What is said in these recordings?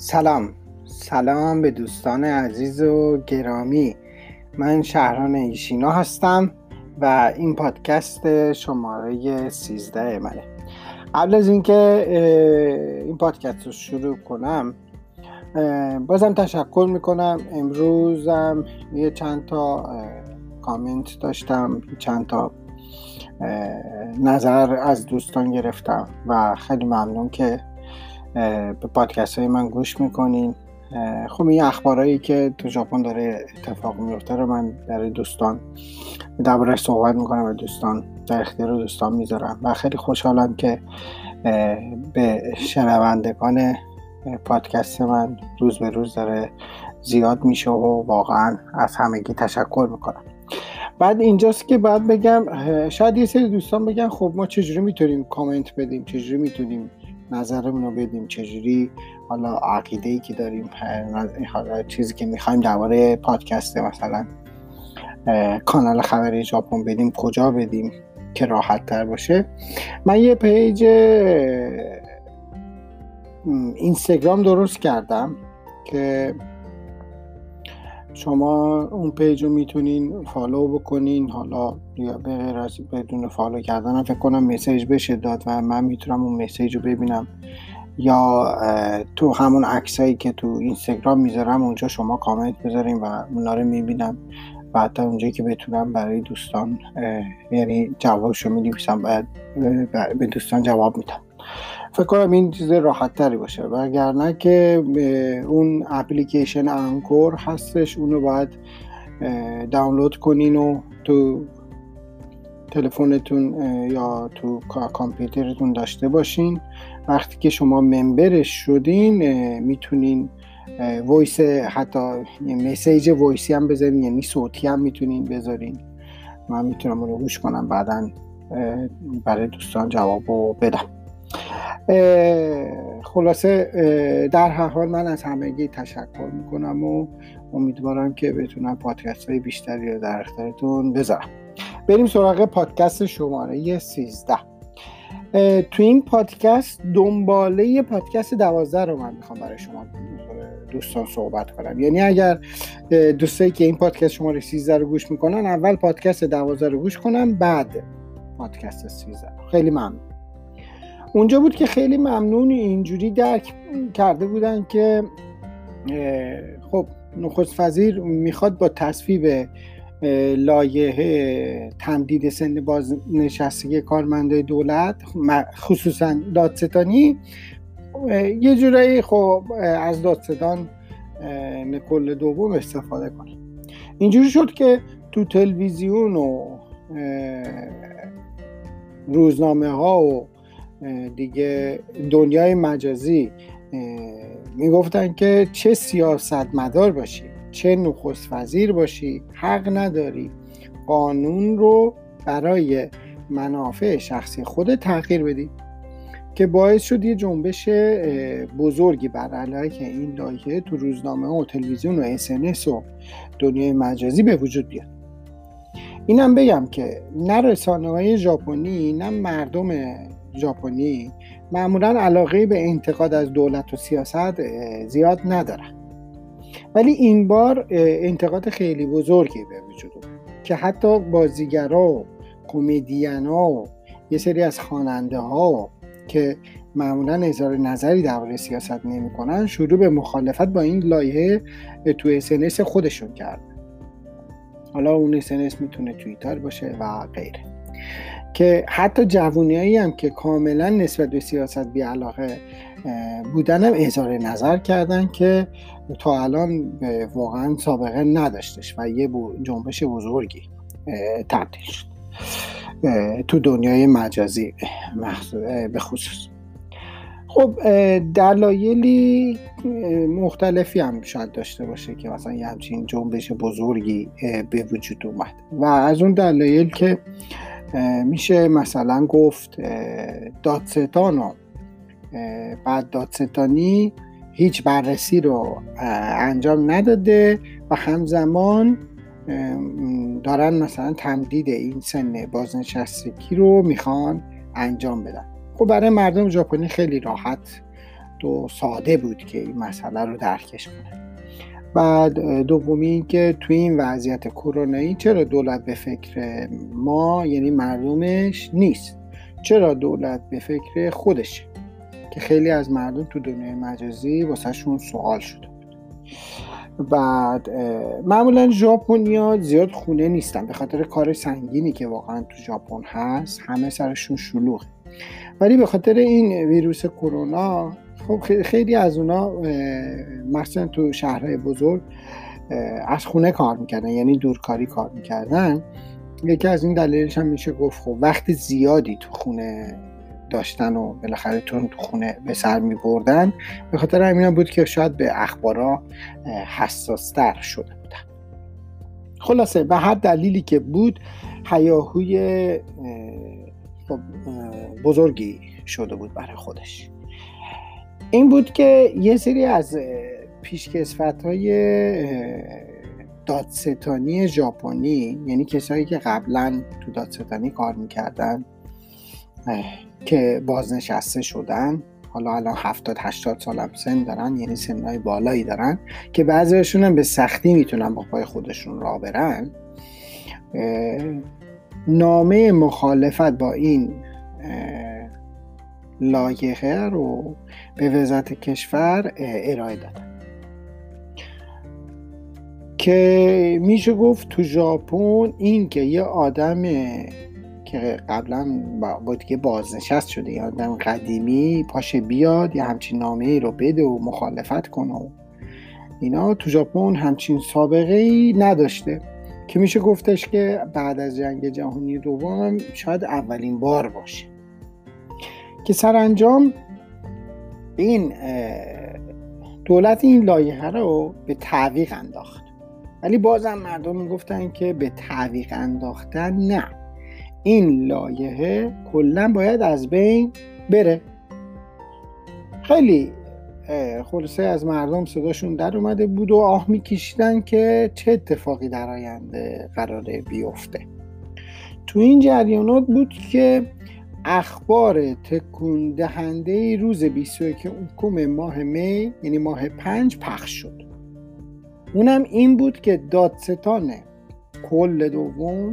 سلام. سلام به دوستان عزیز و گرامی. من شهران ایشینا هستم و این پادکست شماره 13 منه. قبل از اینکه این پادکست رو شروع کنم بازم تشکر می‌کنم. امروزم یه چند تا کامنت داشتم چند تا نظر از دوستان گرفتم و خیلی ممنون که به پادکست های من گوش می‌کنین. خب این اخبارهایی که تو ژاپن داره اتفاق میفته رو من برای دوستان دربارهش صحبت می‌کنم و دوستان در اختیار دوستان می‌ذارم. و خیلی خوشحالم که به شنوندگان پادکست من روز به روز داره زیاد میشه و واقعا از همگی تشکر می‌کنم. بعد اینجاست که باید بگم شاید یه سری دوستان بگن خب ما چجوری می‌تونیم کامنت بدیم چجوری می‌تونیم نظرمون رو بدیم چجوری. حالا عقیده ای که داریم حالا چیزی که می‌خوایم درباره پادکست مثلا کانال خبری ژاپن بدیم کجا بدیم که راحت تر باشه. من یه page اینستاگرام درست کردم که شما اون page رو می‌تونین follow بکنین. حالا به غیر از بدون follow کردن فکر کنم message بشه داد و من می‌تونم اون message رو ببینم. یا تو همون عکسایی که تو اینستاگرام می‌ذارم اونجا شما کامنت بذارین و اونا رو می‌بینم و حتی اونجایی که بتونم برای دوستان یعنی جوابشو میدیویسم باید به دوستان جواب میدم. فکر کنم این چیز راحت تری باشه. وگرنه که اون اپلیکیشن انکور هستش اونو باید دانلود کنین و تو تلفنتون یا تو کامپیوترتون داشته باشین. وقتی که شما member ش شدین می‌تونین voice حتی message voice ی هم بذارین یعنی صوتی هم می‌تونین بذارین. من می‌تونم اونو گوش کنم بعدا برای دوستان جواب بدم. خلاصه در هر حال من از همگی تشکر می‌کنم و امیدوارم که بتونم پادکست های بیشتری رو در اختیارتون بذارم. بریم سراغ پادکست شماره 13 تو این پادکست دنباله پادکست 12 رو من می‌خوام برای شما دوستان صحبت کنم. یعنی اگر دوستایی که این پادکست شماره 13 رو گوش می‌کنن اول پادکست 12 رو گوش کنن بعد پادکست 13 خیلی ممنون. اونجا بود که خیلی ممنون اینجوری درک کرده بودن که خب نخست وزیر می‌خواد با تصویب لایحه تمدید سن بازنشستگی کارمندای دولت خصوصا دادستانی یه جورایی خب از دادستان نکل دوم استفاده کنه. اینجوری شد که تو تلویزیون و روزنامه ها و دیگه دنیای مجازی می‌گفتن که چه سیاست مدار باشی چه نخست وزیر باشی حق نداری. قانون رو برای منافع شخصی خود تغییر بدی که باعث شد یه جنبش بزرگی بر علیه این لایحه تو روزنامه و تلویزیون و اسنس و دنیای مجازی به وجود بیاد. اینم بگم که نه رسانه های ژاپنی نه مردم ژاپنی معمولا علاقه به انتقاد از دولت و سیاست زیاد ندارن. ولی این بار انتقاد خیلی بزرگی به وجود که حتی بازیگرا و کمدینا و یه سری از خواننده ها که معمولا اظهار نظری درباره سیاست نمی‌کنن شروع به مخالفت با این لایحه تو اسنس خودشون کرد حالا اون اسنس می‌تونه توییتر باشه و غیره. که حتی جوونیایی هم که کاملا نسبت به سیاست بی علاقه بودن هم اظهار نظر کردن که تا الان واقعا سابقه نداشتش و یه جنبش بزرگی تبدیل شد. تو دنیای مجازی به خصوص. خب دلایلی مختلفی هم شاید داشته باشه که مثلا یه همچین جنبش بزرگی به وجود اومد. و از اون دلایل که میشه مثلا گفت دادستان و بعد دادستانی هیچ بررسی رو انجام نداده و همزمان دارن مثلا تمدید این سن بازنشستگی رو می‌خوان انجام بدن. خب برای مردم ژاپنی خیلی راحت و ساده بود که این مسئله رو درکش کنه بعد دومی اینکه توی این وضعیت کرونایی چرا دولت به فکر ما یعنی مردمش نیست؟ چرا دولت به فکر خودشه؟ که خیلی از مردم تو دنیای مجازی واسهشون سوال شده بعد معمولا ژاپنیا زیاد خونه نیستن به خاطر کار سنگینی که واقعا تو ژاپن هست. همه سرشون شلوغه. ولی به خاطر این ویروس کرونا خب خیلی از اونا مثلا تو شهرهای بزرگ از خونه کار می‌کردن یعنی دورکاری کار می‌کردن. یکی از این دلیلش هم میشه گفت خب وقت زیادی تو خونه داشتن و بالاخره تو خونه به سر می بردن به خاطر همین بود که شاید به اخبارا حساستر شده بودن. خلاصه به هر دلیلی که بود هیاهوی خب، بزرگی شده بود برای خودش. این بود که یه سری از پیشکسفت های دادستانی ژاپنی یعنی کسایی که قبلا تو دادستانی کار می‌کردن که بازنشسته شدن حالا الان 70 80 سال هم سن دارن یعنی سنهای بالایی دارن که بعضیشون هم به سختی می‌تونن با پای خودشون را برن. نامه مخالفت با این لایحه رو به وزارت کشور ارائه دادن. که میشه گفت تو ژاپن این که یه آدم که قبلا با دیگه بازنشست شده یا آدم قدیمی پاشه بیاد یا همچین نامه ای رو بده و مخالفت کنه و اینا تو ژاپن همچین سابقه ای نداشته. که میشه گفتش که بعد از جنگ جهانی دوم شاید اولین بار باشه. که سرانجام این دولت این لایحه رو به تعویق انداخت. ولی بازم مردم می‌گفتن که به تعویق انداختن نه. این لایحه کلا باید از بین بره. خیلی خلاصه از مردم صداشون در اومده بود و آه میکشیدن که چه اتفاقی در آینده قراره بیفته. تو این جریانات بود که اخبار تکون دهنده روز 21 ماه می یعنی ماه پنج پخش شد. اونم این بود که دادستان کل دوم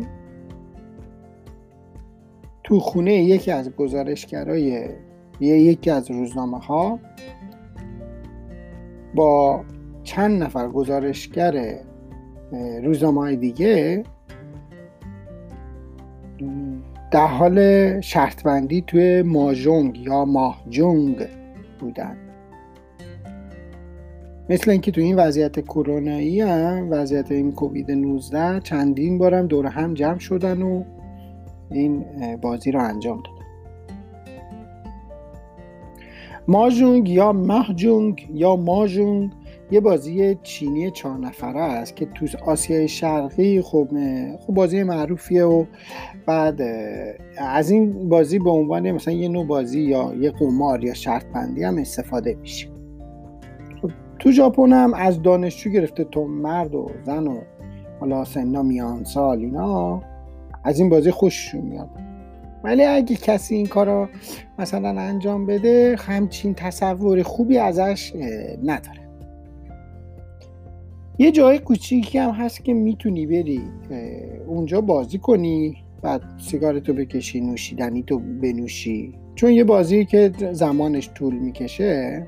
تو خونه یکی از گزارشگرای یکی از روزنامه ها با چند نفر گزارشگر روزنامه های دیگه در حال شرطبندی توی ماجونگ یا ماهجونگ بودن. مثل اینکه تو این وضعیت کرونایی هم وضعیت این کووید 19 چندین بارم دور هم جمع شدن و این بازی رو انجام دادن. ماجونگ یا ماهجونگ یا ماجونگ یه بازی چینی چهار نفره است که تو آسیای شرقی خب خب بازی معروفیه و بعد از این بازی به عنوان مثلا یه نوع بازی یا یه قمار یا شرط بندی هم استفاده میشه. خب تو ژاپن هم از دانشجو گرفته تو مرد و زن و حالا سنا میان سال اینا از این بازی خوششون میاد. ولی اگه کسی این کار مثلا انجام بده همچین تصور خوبی ازش نداره. یه جای کوچیکی هم هست که می‌تونی بری اونجا بازی کنی بعد سیگارتو بکشی نوشیدنی تو بنوشی. چون یه بازی که زمانش طول می‌کشه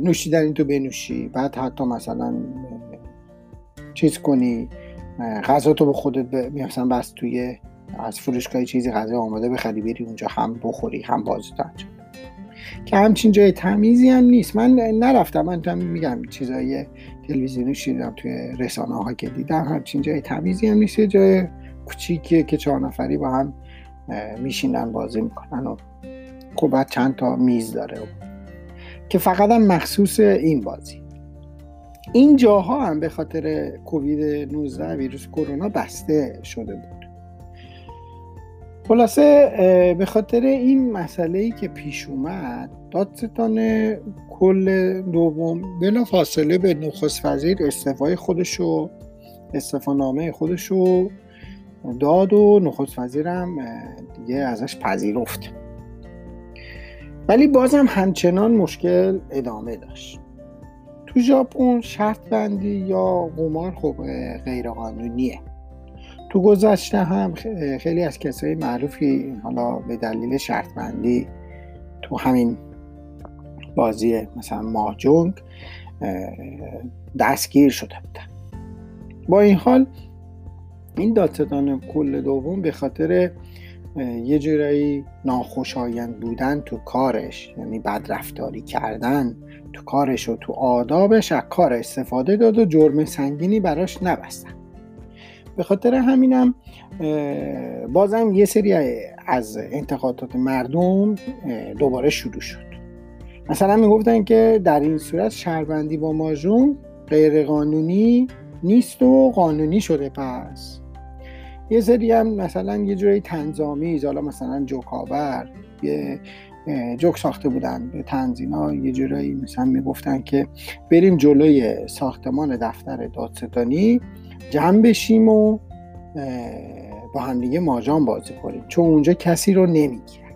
نوشیدنی تو بنوشی بعد حتی مثلا چیز کنی غذا تو به خودت ب... مثلا بس توی از فروشگاه چیزی غذا آماده بخری بری اونجا هم بخوری هم بازی انجام که همچین جای تمیزی هم نیست. من نرفتم من هم میگم چیزای تلویزیونی شیدم توی رسانه ها که دیدم همچین جای تمیزی هم نیست. جای کوچیکیه که چهار نفری با هم میشینن بازی می‌کنن و خب چند تا میز داره و. که فقط هم مخصوص این بازی. این جاها هم به خاطر کووید 19 ویروس کرونا بسته شده بود. خلاصه به خاطر این مسئله ای که پیش اومد دادستان کل دوم بلا فاصله به نخست وزیر استعفای خودشو استعفا نامه خودشو داد و نخست وزیرم دیگه ازش پذیرفت. ولی بازم همچنان مشکل ادامه داشت. تو ژاپن شرط بندی یا قمار خب غیر قانونیه تو گذشته هم خیلی از کسای معروفی حالا به دلیل شرط بندی تو همین بازی مثلا ماجونگ دستگیر شده بودن. با این حال این دادستان کل دوم به خاطر یه جورایی ناخوشایند بودن تو کارش یعنی بدرفتاری کردن تو کارش و تو آدابش از کار استفاده داد و جرم سنگینی براش نبستن. به خاطر همینم بازم یه سری از انتقادات مردم دوباره شروع شد. مثلا می‌گفتن که در این صورت شهروندی با ماژون غیر قانونی نیست و قانونی شده پس. یه سری هم مثلا یه جوری تنظامی حالا مثلا جوکاور یه جوک ساخته بودن به تنظینا یه جورایی مثلا می‌گفتن که بریم جلوی ساختمان دفتر دادستانی. جمع بشیم و با همدیگه ماجان بازی کنیم. چون اونجا کسی رو نمی‌گیرن.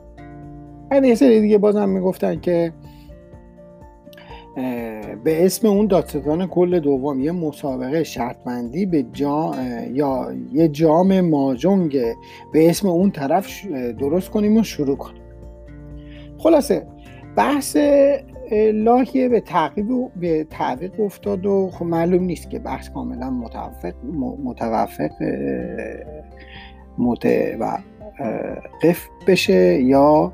بعد یه سری دیگه بازم می‌گفتن که به اسم اون دادستان کل دوم یه مسابقه شرطمندی به جا یا یه جام ماجونگ به اسم اون طرف درست کنیم و شروع کنیم. خلاصه بحث لاهیه به تعقیب به تعویق افتاد و خب معلوم نیست که بحث کاملا متوفق متوفق متوقف بشه یا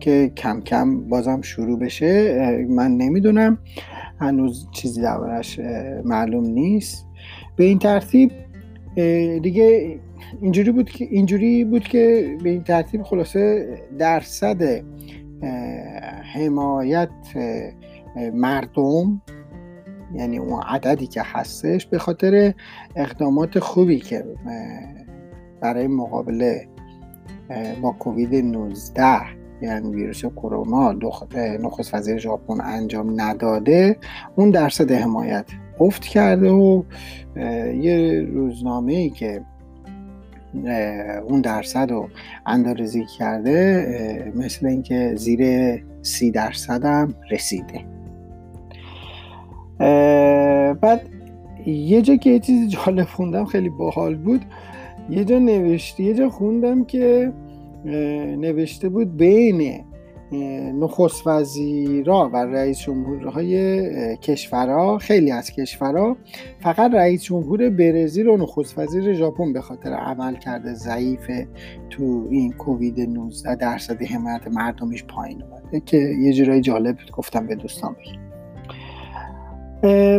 که کم کم بازم شروع بشه. من نمی‌دونم. هنوز چیزی دربارش معلوم نیست. به این ترتیب دیگه اینجوری بود که اینجوری بود که به این ترتیب خلاصه درصد حمایت مردم یعنی اون عددی که هستش به خاطر اقدامات خوبی که برای مقابله با کووید 19 یعنی ویروس کرونا نخست وزیر ژاپن انجام نداده اون درصد حمایت افت کرده و یه روزنامه ای که اون درصد رو اندارزی کرده مثل اینکه زیر سی درصد هم رسیده. بعد یه جا که یه چیزی جالب خوندم خیلی باحال بود. یه جا نوشته یه جا خوندم که نوشته بود بین نخست وزیرا و رئیس جمهورهای کشورها خیلی از کشورها فقط رئیس جمهور برزیل و نخست وزیر ژاپن به خاطر عمل کرده ضعیف تو این کووید 19 درصد حمایت مردمش پایین اومده که یه جورایی جالب گفتم به دوستان بگیم.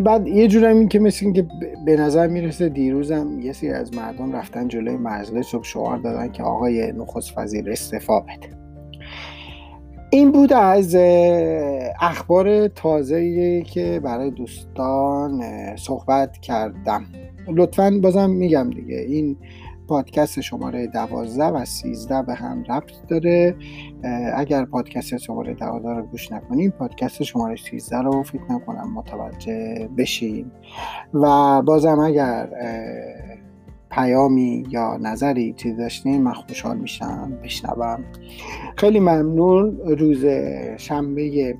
بعد یه جورایی این که مثل که به نظر می‌رسه دیروزم یه سری از مردم رفتن جلوی مجلس و شعار دادن که آقای نخست وزیر استعفا بده. این بود از اخبار تازه که برای دوستان صحبت کردم. لطفا بازم میگم دیگه این پادکست شماره دوازده و سیزده به هم ربط داره. اگر پادکست شماره دوازده رو گوش نکنیم پادکست شماره سیزده رو فکر نکنم متوجه بشین. و بازم اگر پیامی یا نظری چیز داشتین من خوشحال میشم بشنوم. خیلی ممنون روز شنبه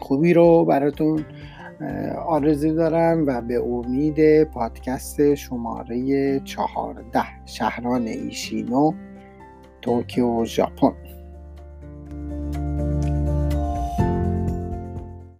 خوبی رو براتون آرزو دارم و به امید پادکست شماره چهارده شهران ایشینو توکیو ژاپن.